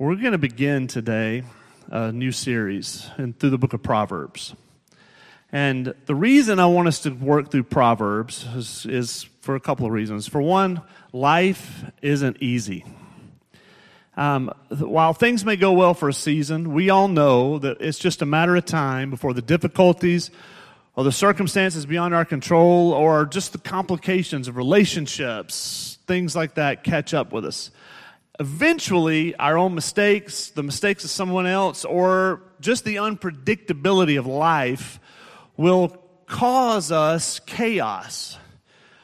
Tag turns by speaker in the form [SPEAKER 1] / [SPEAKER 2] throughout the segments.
[SPEAKER 1] We're going to begin today a new series through the book of Proverbs. And the reason I want us to work through Proverbs is, is for a couple of reasons. For one, life isn't easy. Um, while things may go well for a season, we all know that it's just a matter of time before the difficulties or the circumstances beyond our control or just the complications of relationships, things like that catch up with us eventually our own mistakes, the mistakes of someone else, or just the unpredictability of life will cause us chaos.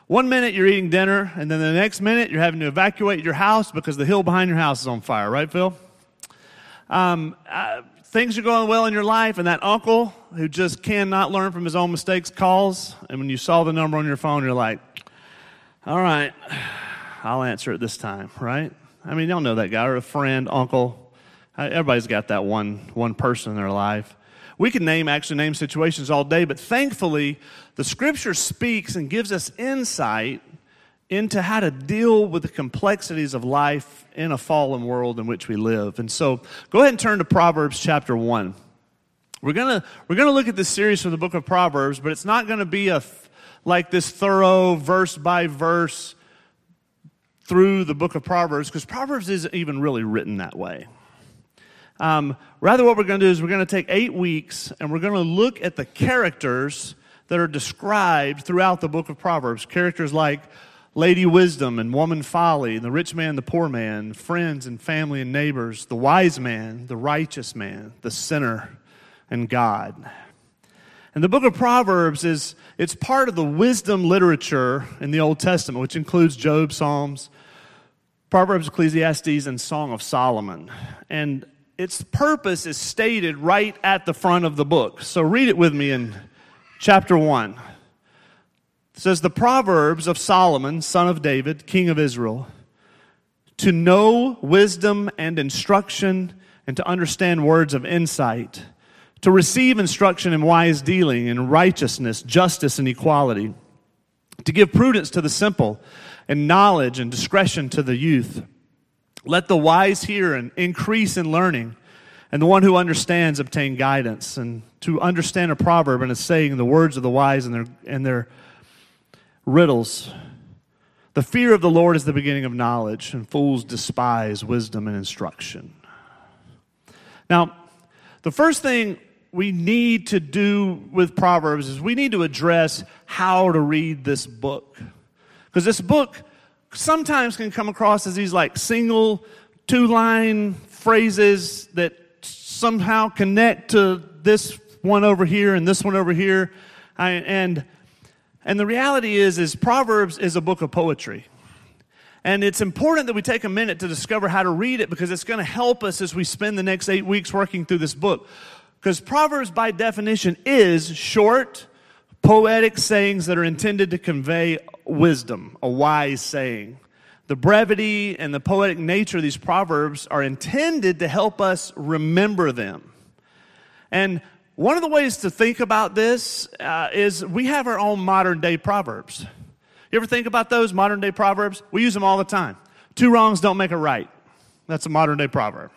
[SPEAKER 1] One minute you're eating dinner, and then the next minute you're having to evacuate your house because the hill behind your house is on fire, right, Phil? Um, uh, things are going well in your life, and that uncle who just cannot learn from his own mistakes calls, and when you saw the number on your phone, you're like, all right, I'll answer it this time, right? I mean, y'all know that guy, or a friend, uncle. Uh, everybody's got that one, one person in their life. We can name, actually name situations all day, but thankfully, the scripture speaks and gives us insight into how to deal with the complexities of life in a fallen world in which we live. And so, go ahead and turn to Proverbs chapter 1. We're going to we're going to look at this series from the book of Proverbs, but it's not going to be a like this thorough verse by verse through the book of Proverbs because Proverbs isn't even really written that way. Um, rather, what we're going to do is we're going to take eight weeks and we're going to look at the characters that are described throughout the book of Proverbs. Characters like Lady Wisdom and Woman Folly, the rich man, the poor man, friends and family and neighbors, the wise man, the righteous man, the sinner, and God. And the book of Proverbs is it's part of the wisdom literature in the Old Testament, which includes Job, Psalms, Proverbs, Ecclesiastes, and Song of Solomon. And its purpose is stated right at the front of the book. So read it with me in chapter 1. It says, The Proverbs of Solomon, son of David, king of Israel, to know wisdom and instruction and to understand words of insight to receive instruction in wise dealing and righteousness, justice, and equality, to give prudence to the simple, and knowledge and discretion to the youth. Let the wise hear and increase in learning, and the one who understands obtain guidance. And to understand a proverb and a saying, the words of the wise and their, and their riddles. The fear of the Lord is the beginning of knowledge, and fools despise wisdom and instruction. Now, the first thing we need to do with Proverbs is we need to address how to read this book. Because this book sometimes can come across as these like single two line phrases that somehow connect to this one over here and this one over here. I, and, and the reality is, is Proverbs is a book of poetry. And it's important that we take a minute to discover how to read it because it's going to help us as we spend the next eight weeks working through this book. Because Proverbs, by definition, is short, poetic sayings that are intended to convey wisdom, a wise saying. The brevity and the poetic nature of these Proverbs are intended to help us remember them. And one of the ways to think about this uh, is we have our own modern day Proverbs. You ever think about those modern day Proverbs? We use them all the time. Two wrongs don't make a right. That's a modern day proverb.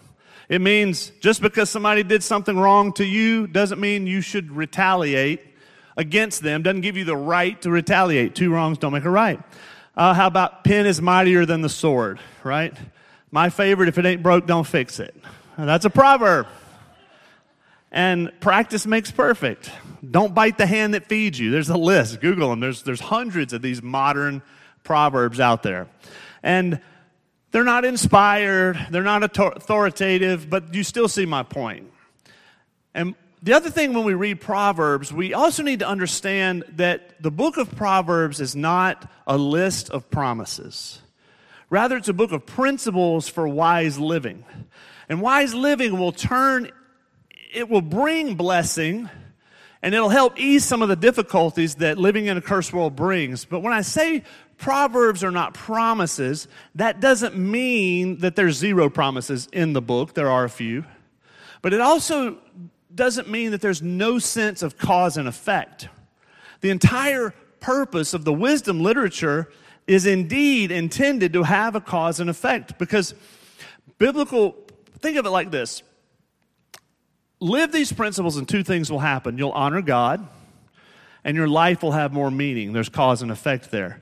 [SPEAKER 1] It means just because somebody did something wrong to you doesn't mean you should retaliate against them, doesn't give you the right to retaliate. Two wrongs don't make a right. Uh, how about pen is mightier than the sword, right? My favorite, if it ain't broke, don't fix it. That's a proverb. And practice makes perfect. Don't bite the hand that feeds you. There's a list. Google them. There's, there's hundreds of these modern proverbs out there. And they're not inspired, they're not authoritative, but you still see my point. And the other thing when we read Proverbs, we also need to understand that the book of Proverbs is not a list of promises. Rather, it's a book of principles for wise living. And wise living will turn, it will bring blessing, and it'll help ease some of the difficulties that living in a cursed world brings. But when I say Proverbs are not promises, that doesn't mean that there's zero promises in the book. There are a few. But it also doesn't mean that there's no sense of cause and effect. The entire purpose of the wisdom literature is indeed intended to have a cause and effect because biblical think of it like this live these principles, and two things will happen. You'll honor God, and your life will have more meaning. There's cause and effect there.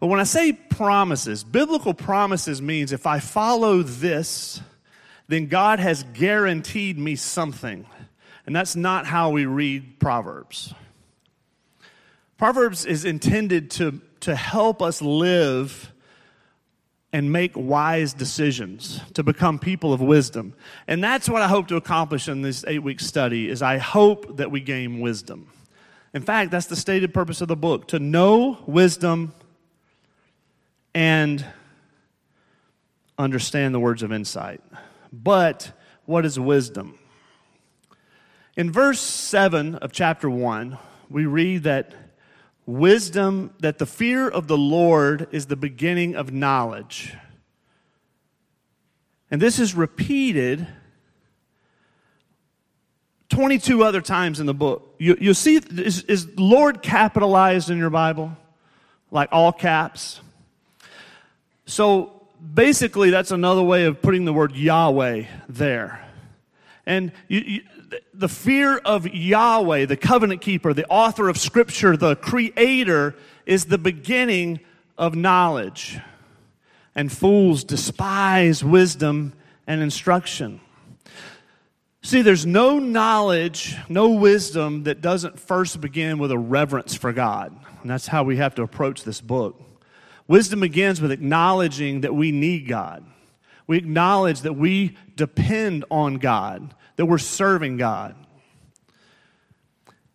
[SPEAKER 1] But when I say promises, biblical promises means if I follow this, then God has guaranteed me something. And that's not how we read Proverbs. Proverbs is intended to, to help us live and make wise decisions to become people of wisdom. And that's what i hope to accomplish in this eight week study is i hope that we gain wisdom. In fact that's the stated purpose of the book to know wisdom and understand the words of insight. But what is wisdom in verse 7 of chapter 1 we read that wisdom, that the fear of the Lord is the beginning of knowledge. And this is repeated 22 other times in the book. You, you see, is, is Lord capitalized in your Bible? Like all caps? So basically, that's another way of putting the word Yahweh there. And you, you, the fear of Yahweh, the covenant keeper, the author of Scripture, the creator, is the beginning of knowledge. And fools despise wisdom and instruction. See, there's no knowledge, no wisdom that doesn't first begin with a reverence for God. And that's how we have to approach this book. Wisdom begins with acknowledging that we need God. We acknowledge that we depend on God that we're serving God.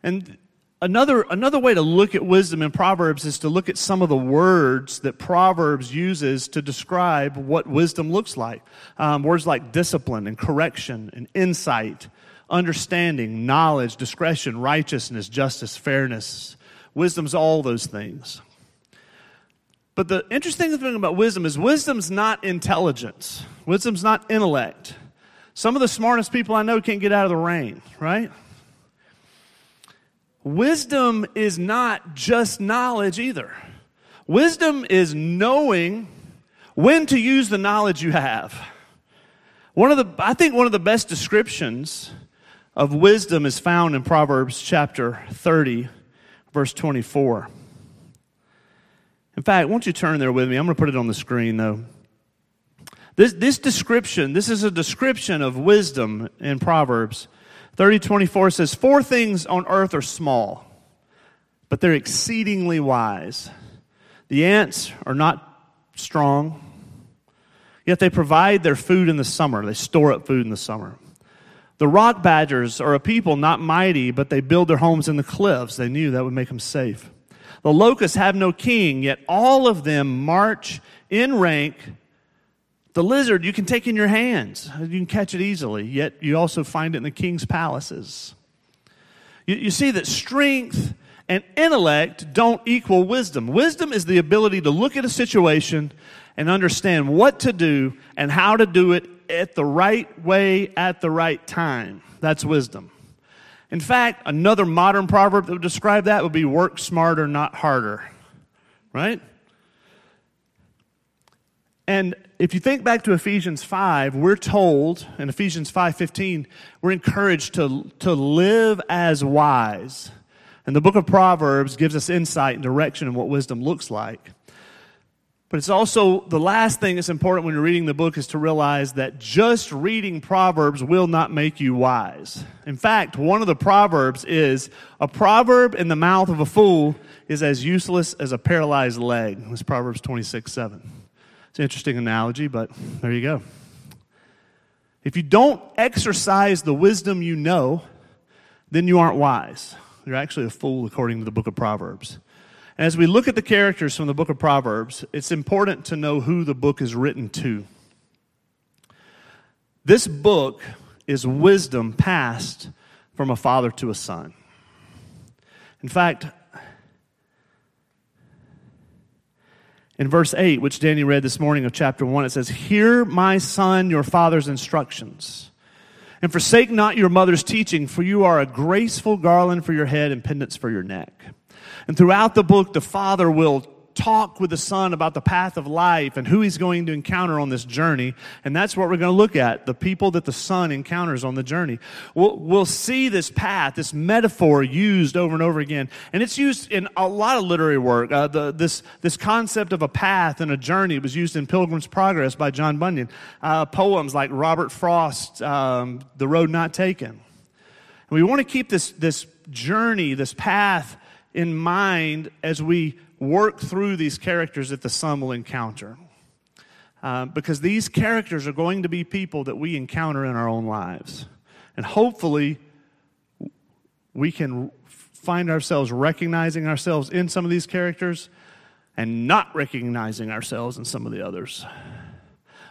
[SPEAKER 1] And another, another way to look at wisdom in Proverbs is to look at some of the words that Proverbs uses to describe what wisdom looks like. Um, words like discipline and correction and insight, understanding, knowledge, discretion, righteousness, justice, fairness. Wisdom's all those things. But the interesting thing about wisdom is wisdom's not intelligence. Wisdom's not intellect. Some of the smartest people I know can't get out of the rain, right? Wisdom is not just knowledge either. Wisdom is knowing when to use the knowledge you have. One of the, I think one of the best descriptions of wisdom is found in Proverbs chapter 30, verse 24. In fact, won't you turn there with me? I'm going to put it on the screen though. This, this description, this is a description of wisdom in Proverbs. 30 24 says, Four things on earth are small, but they're exceedingly wise. The ants are not strong, yet they provide their food in the summer. They store up food in the summer. The rock badgers are a people not mighty, but they build their homes in the cliffs. They knew that would make them safe. The locusts have no king, yet all of them march in rank the lizard you can take in your hands, you can catch it easily, yet you also find it in the king's palaces. You, you see that strength and intellect don't equal wisdom. Wisdom is the ability to look at a situation and understand what to do and how to do it at the right way at the right time. That's wisdom. In fact, another modern proverb that would describe that would be work smarter, not harder. Right? And if you think back to Ephesians 5, we're told in Ephesians 5:15, we're encouraged to, to live as wise. And the book of Proverbs gives us insight and direction in what wisdom looks like. But it's also the last thing that's important when you're reading the book is to realize that just reading Proverbs will not make you wise. In fact, one of the Proverbs is a proverb in the mouth of a fool is as useless as a paralyzed leg. It's Proverbs 26 7. It's an interesting analogy, but there you go. If you don't exercise the wisdom you know, then you aren't wise. You're actually a fool, according to the book of Proverbs. And as we look at the characters from the book of Proverbs, it's important to know who the book is written to. This book is wisdom passed from a father to a son. In fact, In verse 8, which Danny read this morning of chapter 1, it says, Hear, my son, your father's instructions, and forsake not your mother's teaching, for you are a graceful garland for your head and pendants for your neck. And throughout the book, the father will talk with the son about the path of life and who he's going to encounter on this journey. And that's what we're going to look at the people that the son encounters on the journey. We'll, we'll see this path, this metaphor used over and over again. And it's used in a lot of literary work. Uh, the, this, this concept of a path and a journey was used in Pilgrim's Progress by John Bunyan. Uh, poems like Robert Frost, um, The Road Not Taken. And we want to keep this, this journey, this path in mind as we work through these characters that the son will encounter. Uh, because these characters are going to be people that we encounter in our own lives. And hopefully, we can find ourselves recognizing ourselves in some of these characters and not recognizing ourselves in some of the others.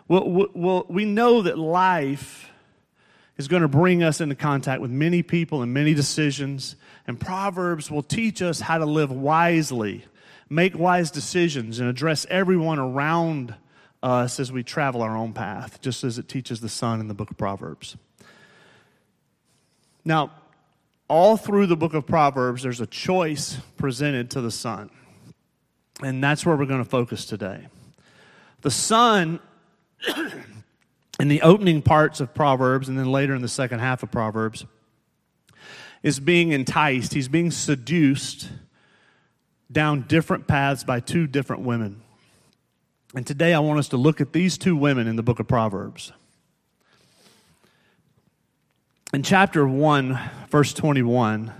[SPEAKER 1] Well, well, we know that life is going to bring us into contact with many people and many decisions and Proverbs will teach us how to live wisely, make wise decisions, and address everyone around us as we travel our own path, just as it teaches the son in the book of Proverbs. Now, all through the book of Proverbs, there's a choice presented to the son. And that's where we're going to focus today. The son, in the opening parts of Proverbs, and then later in the second half of Proverbs, is being enticed, he's being seduced down different paths by two different women. And today I want us to look at these two women in the book of Proverbs. In chapter 1, verse 21,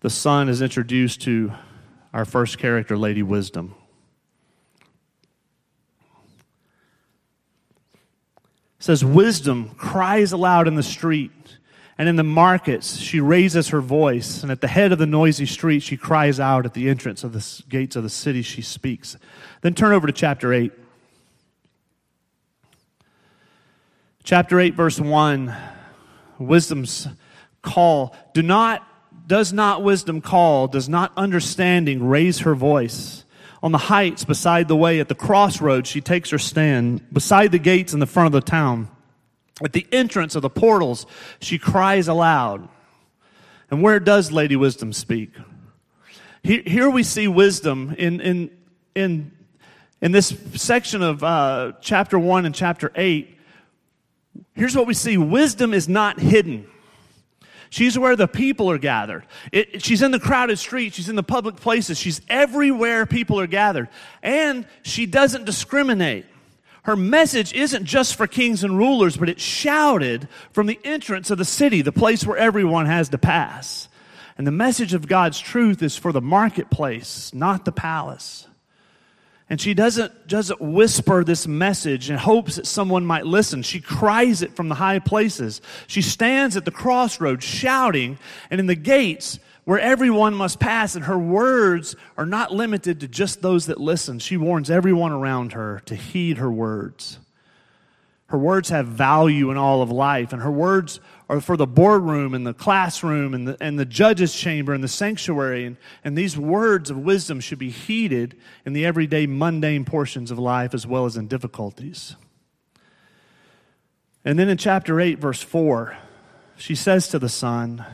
[SPEAKER 1] the son is introduced to our first character, Lady Wisdom. It says, Wisdom cries aloud in the street and in the markets, she raises her voice, and at the head of the noisy street, she cries out at the entrance of the gates of the city, she speaks. Then turn over to chapter 8. Chapter 8, verse 1 wisdom's call. Do not, does not wisdom call, does not understanding raise her voice? On the heights beside the way, at the crossroads, she takes her stand, beside the gates in the front of the town. At the entrance of the portals, she cries aloud. And where does Lady Wisdom speak? Here, we see wisdom in, in, in, in this section of uh, chapter 1 and chapter 8. Here's what we see wisdom is not hidden. She's where the people are gathered. It, she's in the crowded streets. She's in the public places. She's everywhere people are gathered. And she doesn't discriminate her message isn't just for kings and rulers, but it's shouted from the entrance of the city, the place where everyone has to pass. And the message of God's truth is for the marketplace, not the palace. And she doesn't, doesn't whisper this message in hopes that someone might listen. She cries it from the high places. She stands at the crossroads shouting, and in the gates, where everyone must pass, and her words are not limited to just those that listen. She warns everyone around her to heed her words. Her words have value in all of life, and her words are for the boardroom and the classroom and the, and the judge's chamber and the sanctuary. And, and these words of wisdom should be heeded in the everyday mundane portions of life as well as in difficulties. And then in chapter 8, verse 4, she says to the son,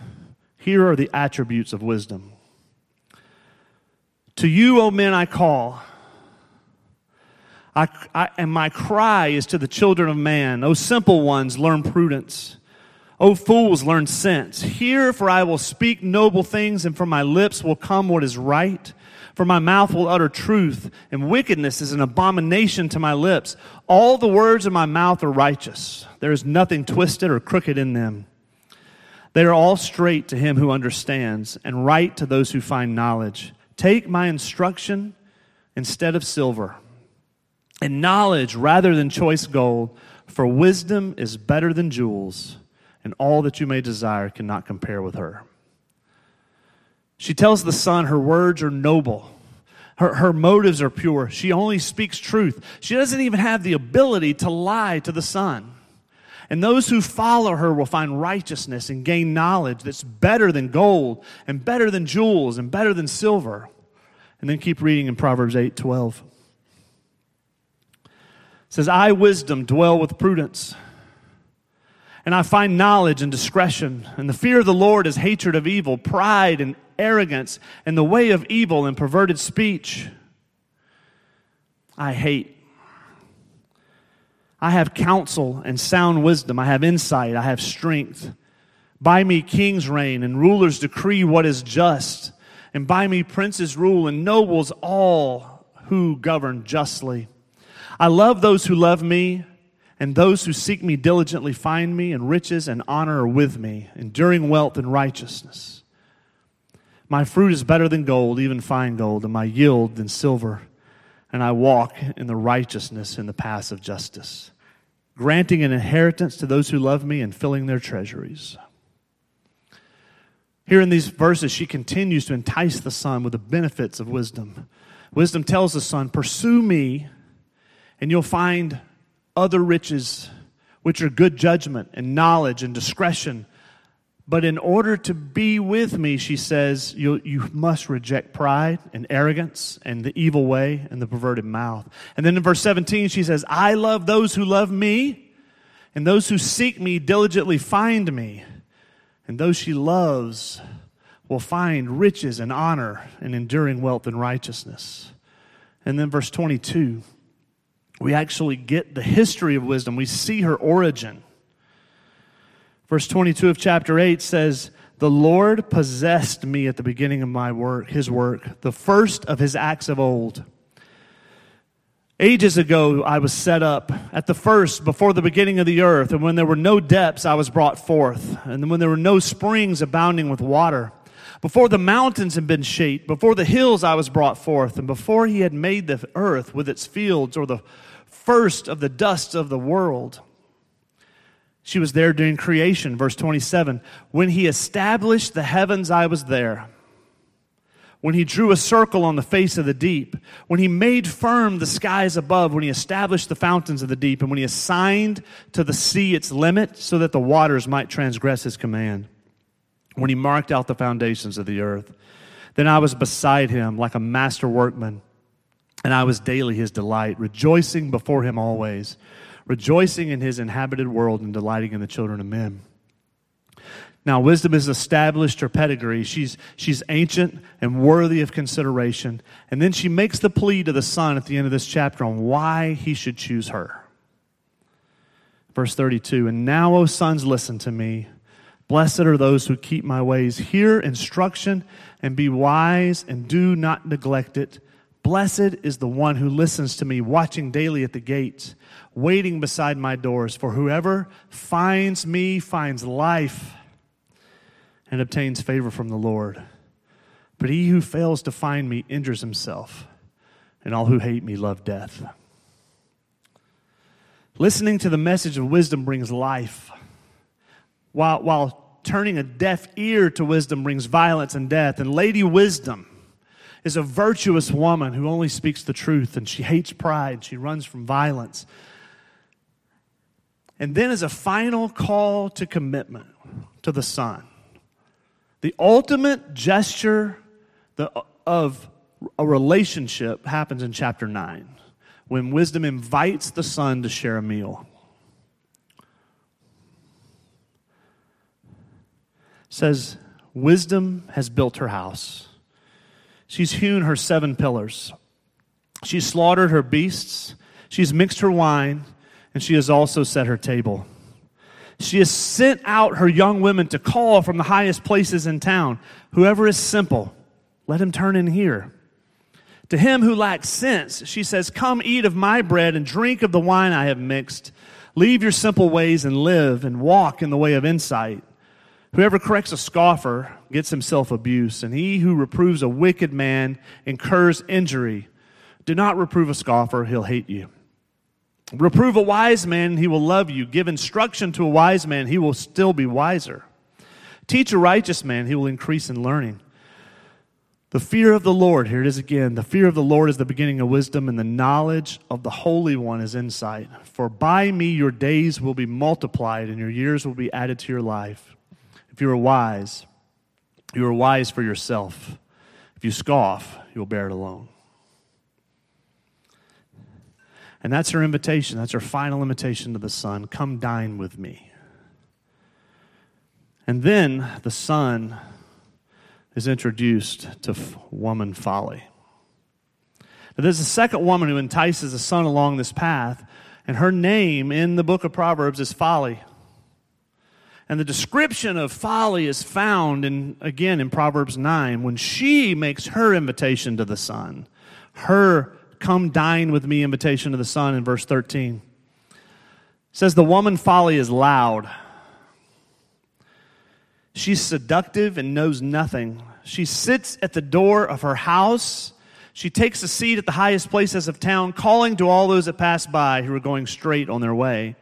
[SPEAKER 1] here are the attributes of wisdom. To you, O men, I call. I, I, and my cry is to the children of man. O simple ones, learn prudence. O fools, learn sense. Hear, for I will speak noble things, and from my lips will come what is right. For my mouth will utter truth, and wickedness is an abomination to my lips. All the words of my mouth are righteous. There is nothing twisted or crooked in them. They are all straight to him who understands, and right to those who find knowledge. Take my instruction instead of silver, and knowledge rather than choice gold, for wisdom is better than jewels, and all that you may desire cannot compare with her. She tells the son her words are noble. Her, her motives are pure. She only speaks truth. She doesn't even have the ability to lie to the son. And those who follow her will find righteousness and gain knowledge that's better than gold and better than jewels and better than silver. And then keep reading in Proverbs 8 12. It says, I, wisdom, dwell with prudence. And I find knowledge and discretion. And the fear of the Lord is hatred of evil, pride and arrogance, and the way of evil and perverted speech. I hate. I have counsel and sound wisdom. I have insight. I have strength. By me kings reign and rulers decree what is just. And by me princes rule and nobles all who govern justly. I love those who love me, and those who seek me diligently find me, and riches and honor are with me, enduring wealth and righteousness. My fruit is better than gold, even fine gold, and my yield than silver. And I walk in the righteousness in the paths of justice granting an inheritance to those who love me and filling their treasuries. Here in these verses, she continues to entice the son with the benefits of wisdom. Wisdom tells the son, Pursue me, and you'll find other riches, which are good judgment and knowledge and discretion but in order to be with me, she says, you, you must reject pride and arrogance and the evil way and the perverted mouth. And then in verse 17, she says, I love those who love me, and those who seek me diligently find me. And those she loves will find riches and honor and enduring wealth and righteousness. And then verse 22, we actually get the history of wisdom. We see her origin. Verse 22 of chapter 8 says, The Lord possessed me at the beginning of my work, his work, the first of his acts of old. Ages ago, I was set up at the first, before the beginning of the earth, and when there were no depths, I was brought forth, and when there were no springs abounding with water. Before the mountains had been shaped, before the hills I was brought forth, and before he had made the earth with its fields, or the first of the dust of the world. She was there during creation, verse 27. When he established the heavens, I was there. When he drew a circle on the face of the deep, when he made firm the skies above, when he established the fountains of the deep, and when he assigned to the sea its limit so that the waters might transgress his command, when he marked out the foundations of the earth, then I was beside him like a master workman, and I was daily his delight, rejoicing before him always rejoicing in his inhabited world and delighting in the children of men. Now, wisdom has established her pedigree. She's, she's ancient and worthy of consideration. And then she makes the plea to the son at the end of this chapter on why he should choose her. Verse 32 And now, O sons, listen to me. Blessed are those who keep my ways. Hear instruction and be wise and do not neglect it. Blessed is the one who listens to me, watching daily at the gates, waiting beside my doors. For whoever finds me finds life and obtains favor from the Lord. But he who fails to find me injures himself, and all who hate me love death. Listening to the message of wisdom brings life, while, while turning a deaf ear to wisdom brings violence and death. And Lady Wisdom is a virtuous woman who only speaks the truth and she hates pride. She runs from violence. And then, as a final call to commitment to the Son, the ultimate gesture of a relationship happens in chapter 9 when wisdom invites the Son to share a meal. Says, Wisdom has built her house She's hewn her seven pillars. She's slaughtered her beasts. She's mixed her wine, and she has also set her table. She has sent out her young women to call from the highest places in town. Whoever is simple, let him turn in here. To him who lacks sense, she says, Come eat of my bread and drink of the wine I have mixed. Leave your simple ways and live and walk in the way of insight. Whoever corrects a scoffer gets himself abuse, and he who reproves a wicked man incurs injury. Do not reprove a scoffer, he'll hate you. Reprove a wise man, he will love you. Give instruction to a wise man, he will still be wiser. Teach a righteous man, he will increase in learning. The fear of the Lord, here it is again. The fear of the Lord is the beginning of wisdom, and the knowledge of the Holy One is insight. For by me your days will be multiplied, and your years will be added to your life. If you are wise, you are wise for yourself. If you scoff, you'll bear it alone. And that's her invitation. That's her final invitation to the son come dine with me. And then the son is introduced to woman folly. Now, there's a second woman who entices the son along this path, and her name in the book of Proverbs is Folly. And the description of folly is found in, again, in Proverbs 9 when she makes her invitation to the son. Her come dine with me invitation to the son in verse 13. It says, The woman folly is loud. She's seductive and knows nothing. She sits at the door of her house. She takes a seat at the highest places of town, calling to all those that pass by who are going straight on their way.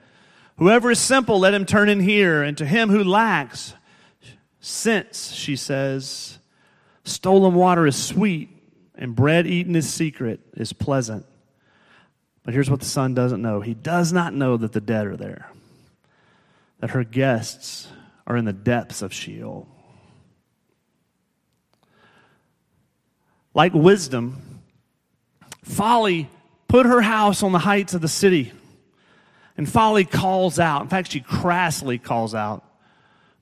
[SPEAKER 1] Whoever is simple, let him turn in here, and to him who lacks, sense, she says, stolen water is sweet, and bread eaten is secret is pleasant. But here's what the son doesn't know he does not know that the dead are there, that her guests are in the depths of Sheol. Like wisdom, folly put her house on the heights of the city. And folly calls out. In fact, she crassly calls out,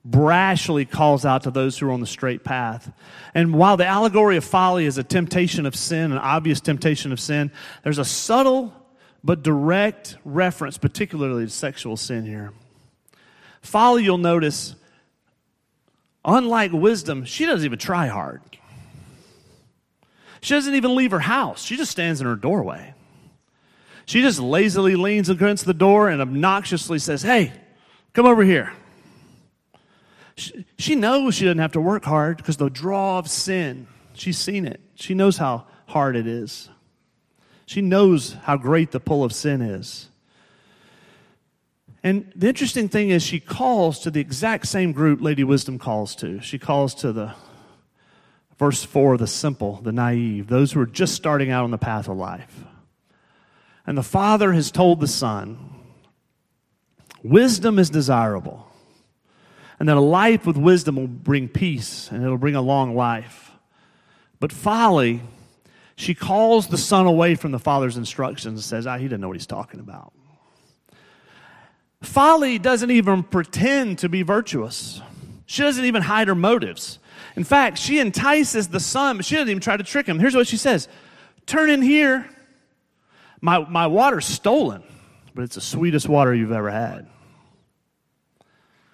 [SPEAKER 1] brashly calls out to those who are on the straight path. And while the allegory of folly is a temptation of sin, an obvious temptation of sin, there's a subtle but direct reference, particularly to sexual sin here. Folly, you'll notice, unlike wisdom, she doesn't even try hard. She doesn't even leave her house. She just stands in her doorway. She just lazily leans against the door and obnoxiously says, Hey, come over here. She, knows she doesn't have to work hard because the draw of sin, she's seen it. She knows how hard it is. She knows how great the pull of sin is. And the interesting thing is, she calls to the exact same group Lady Wisdom calls to. She calls to the verse 4 the simple, the naive, those who are just starting out on the path of life. And the Father has told the Son, wisdom is desirable. And that a life with wisdom will bring peace and it'll bring a long life. But folly, she calls the Son away from the Father's instructions and says, ah, he doesn't know what he's talking about. Folly doesn't even pretend to be virtuous. She doesn't even hide her motives. In fact, she entices the son, but she doesn't even try to trick him. Here's what she says Turn in here my, my water's stolen, but it's the sweetest water you've ever had.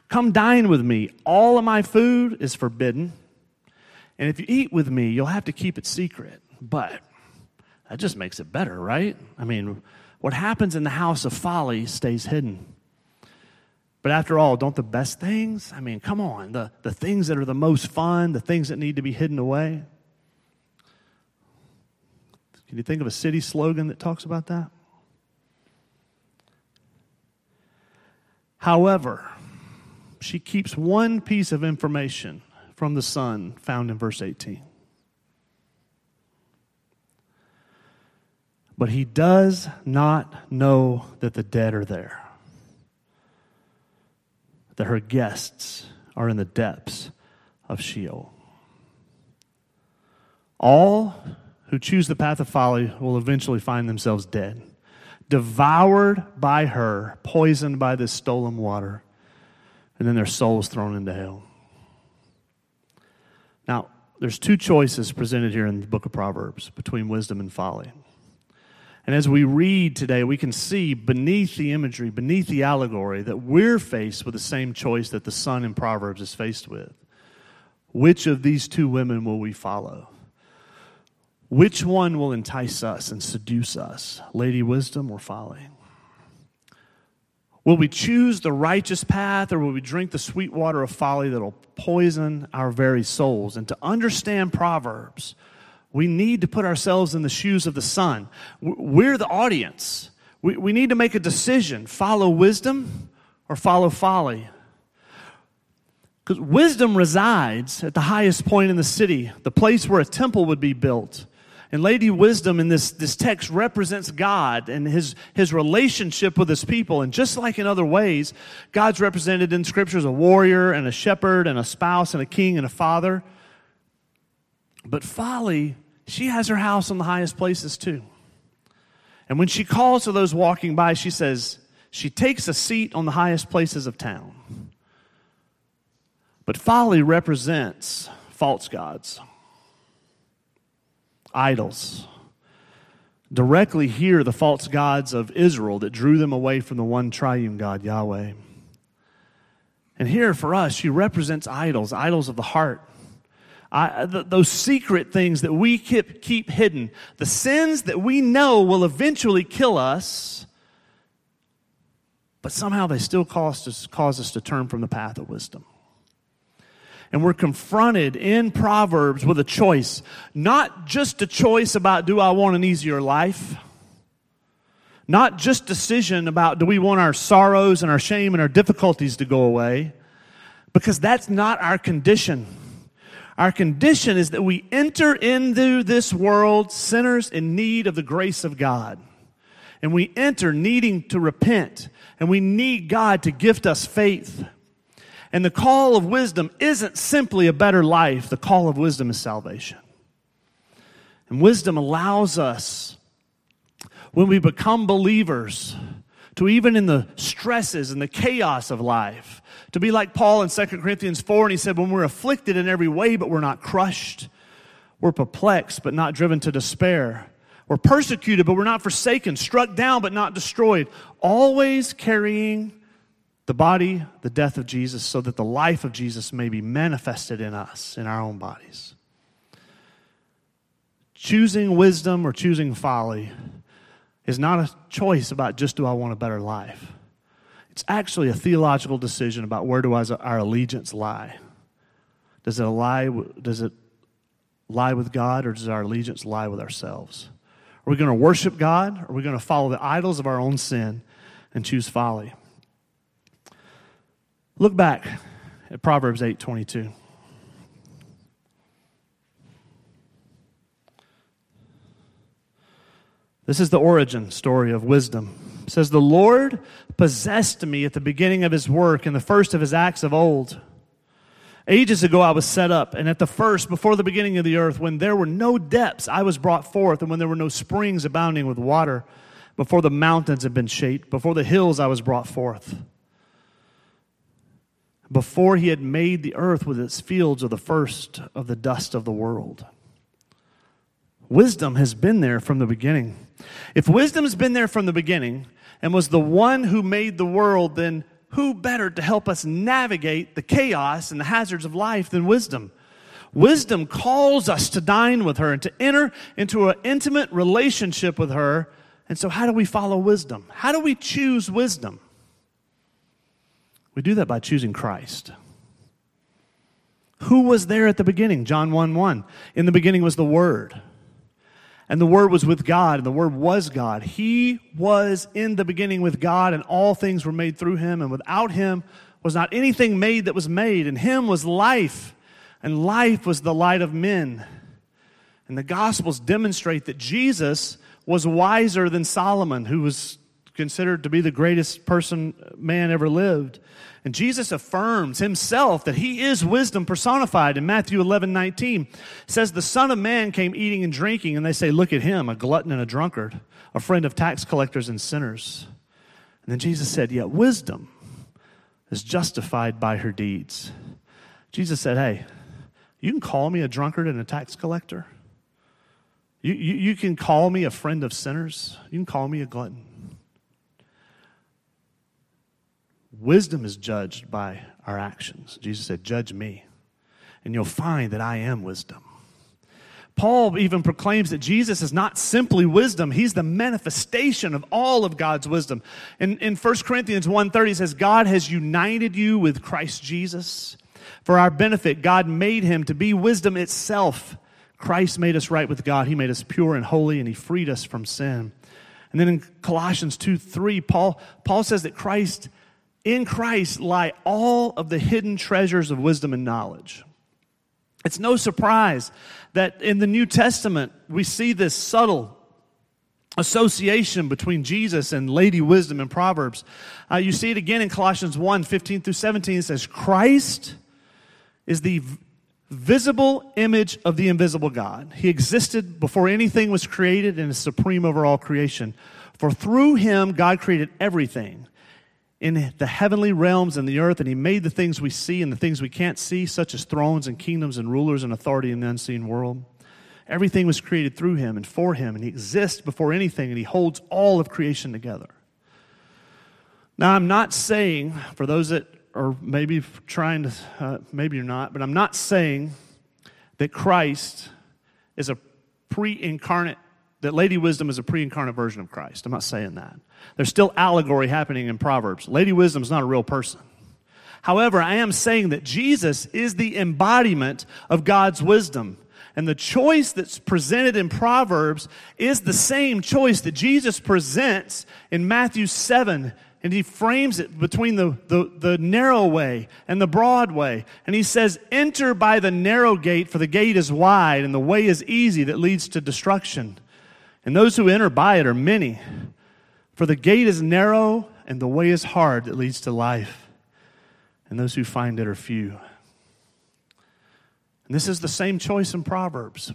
[SPEAKER 1] Come dine with me. All of my food is forbidden. And if you eat with me, you'll have to keep it secret. But that just makes it better, right? I mean, what happens in the house of folly stays hidden. But after all, don't the best things? I mean, come on, the, the things that are the most fun, the things that need to be hidden away, can you think of a city slogan that talks about that? However, she keeps one piece of information from the Son found in verse 18. But he does not know that the dead are there, that her guests are in the depths of Sheol. All who choose the path of folly will eventually find themselves dead, devoured by her, poisoned by this stolen water, and then their souls thrown into hell. Now, there's two choices presented here in the book of Proverbs between wisdom and folly. And as we read today, we can see beneath the imagery, beneath the allegory, that we're faced with the same choice that the son in Proverbs is faced with. Which of these two women will we follow? Which one will entice us and seduce us, Lady Wisdom or folly? Will we choose the righteous path or will we drink the sweet water of folly that'll poison our very souls? And to understand Proverbs, we need to put ourselves in the shoes of the Son. We're the audience. We, we need to make a decision follow wisdom or follow folly. Because wisdom resides at the highest point in the city, the place where a temple would be built. And Lady Wisdom in this, this text represents God and his, his relationship with his people. And just like in other ways, God's represented in Scripture as a warrior and a shepherd and a spouse and a king and a father. But folly, she has her house on the highest places too. And when she calls to those walking by, she says, she takes a seat on the highest places of town. But folly represents false gods idols. directly hear the false gods of Israel that drew them away from the one triune God, Yahweh. And here for us, she represents idols, idols of the heart. I, th- those secret things that we keep, keep hidden, the sins that we know will eventually kill us, but somehow they still cause us, cause us to turn from the path of wisdom. And we're confronted in Proverbs with a choice, not just a choice about do I want an easier life, not just decision about do we want our sorrows and our shame and our difficulties to go away, because that's not our condition. Our condition is that we enter into this world sinners in need of the grace of God. And we enter needing to repent, and we need God to gift us faith. And the call of wisdom isn't simply a better life, the call of wisdom is salvation. And wisdom allows us, when we become believers, to even in the stresses and the chaos of life, to be like Paul in 2 Corinthians 4, and he said, When we're afflicted in every way, but we're not crushed, we're perplexed, but not driven to despair. We're persecuted, but we're not forsaken, struck down, but not destroyed, always carrying the body, the death of Jesus, so that the life of Jesus may be manifested in us, in our own bodies. Choosing wisdom or choosing folly is not a choice about just do I want a better life. It's actually a theological decision about where do our allegiance lie. Does it lie, does it lie with God or does our allegiance lie with ourselves? Are we going to worship God? Or are we going to follow the idols of our own sin and choose folly? Look back at Proverbs 8:22. This is the origin story of wisdom. It says, The Lord possessed me at the beginning of his work and the first of his acts of old. Ages ago I was set up, and at the first, before the beginning of the earth, when there were no depths, I was brought forth, and when there were no springs abounding with water, before the mountains had been shaped, before the hills I was brought forth. Before he had made the earth with its fields or the first of the dust of the world. Wisdom has been there from the beginning. If wisdom has been there from the beginning and was the one who made the world, then who better to help us navigate the chaos and the hazards of life than wisdom? Wisdom calls us to dine with her and to enter into an intimate relationship with her. And so, how do we follow wisdom? How do we choose wisdom? We do that by choosing Christ. Who was there at the beginning? John 1 1. In the beginning was the Word and the Word was with God, and the Word was God. He was in the beginning with God, and all things were made through him, and without him was not anything made that was made. And him was life, and life was the light of men. And the Gospels demonstrate that Jesus was wiser than Solomon, who was considered to be the greatest person man ever lived. And Jesus affirms himself that he is wisdom personified in Matthew 11, 19. says, The Son of Man came eating and drinking, and they say, Look at him, a glutton and a drunkard, a friend of tax collectors and sinners. And then Jesus said, Yet wisdom is justified by her deeds. Jesus said, Hey, you can call me a drunkard and a tax collector. You, you, you can call me a friend of sinners. You can call me a glutton. Wisdom is judged by our actions. Jesus said, Judge me, and you'll find that I am wisdom. Paul even proclaims that Jesus is not simply wisdom, he's the manifestation of all of God's wisdom. In, in 1 Corinthians 1:30 it says, God has united you with Christ Jesus. For our benefit, God made him to be wisdom itself. Christ made us right with God. He made us pure and holy, and he freed us from sin. And then in Colossians 2 3, Paul, Paul says that Christ in Christ lie all of the hidden treasures of wisdom and knowledge. It's no surprise that in the New Testament we see this subtle association between Jesus and Lady Wisdom in Proverbs. Uh, you see it again in Colossians 1 15 through 17. It says, Christ is the visible image of the invisible God. He existed before anything was created and is supreme over all creation. For through him, God created everything in the heavenly realms and the earth, and he made the things we see and the things we can't see, such as thrones and kingdoms and rulers and authority in the unseen world. Everything was created through him and for him, and he exists before anything, and he holds all of creation together. Now, I'm not saying, for those that are maybe trying to, uh, maybe you're not, but I'm not saying that Christ is a pre incarnate, that Lady Wisdom is a pre incarnate version of Christ. I'm not saying that. There's still allegory happening in Proverbs. Lady Wisdom is not a real person. However, I am saying that Jesus is the embodiment of God's wisdom. And the choice that's presented in Proverbs is the same choice that Jesus presents in Matthew 7 and he frames it between the, the, the, narrow way and the broad way. And he says, Enter by the narrow gate, for the gate is wide and the way is easy that leads to destruction. And those who enter by it are many. For the gate is narrow and the way is hard that leads to life. And those who find it are few. And this is the same choice in Proverbs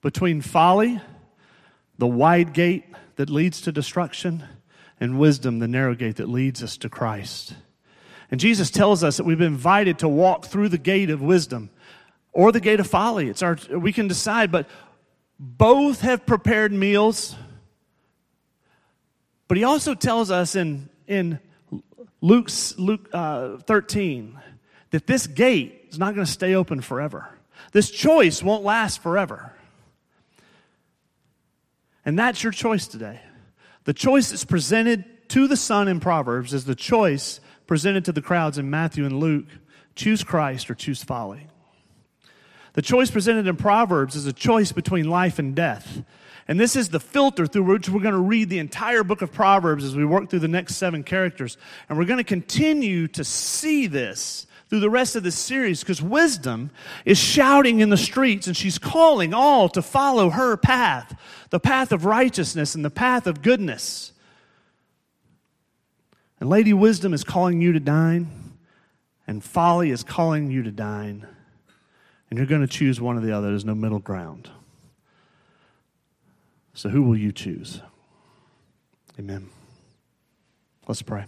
[SPEAKER 1] between folly, the wide gate that leads to destruction, and wisdom, the narrow gate that leads us to Christ. And Jesus tells us that we've been invited to walk through the gate of wisdom or the gate of folly. It's our, we can decide, but both have prepared meals. But he also tells us in, in Luke's, Luke uh, 13 that this gate is not going to stay open forever. This choice won't last forever. And that's your choice today. The choice that's presented to the Son in Proverbs is the choice presented to the crowds in Matthew and Luke choose Christ or choose folly. The choice presented in Proverbs is a choice between life and death. And this is the filter through which we're going to read the entire book of Proverbs as we work through the next seven characters. And we're going to continue to see this through the rest of this series because wisdom is shouting in the streets and she's calling all to follow her path the path of righteousness and the path of goodness. And Lady Wisdom is calling you to dine, and folly is calling you to dine. And you're going to choose one or the other. There's no middle ground. So, who will you choose? Amen. Let's pray.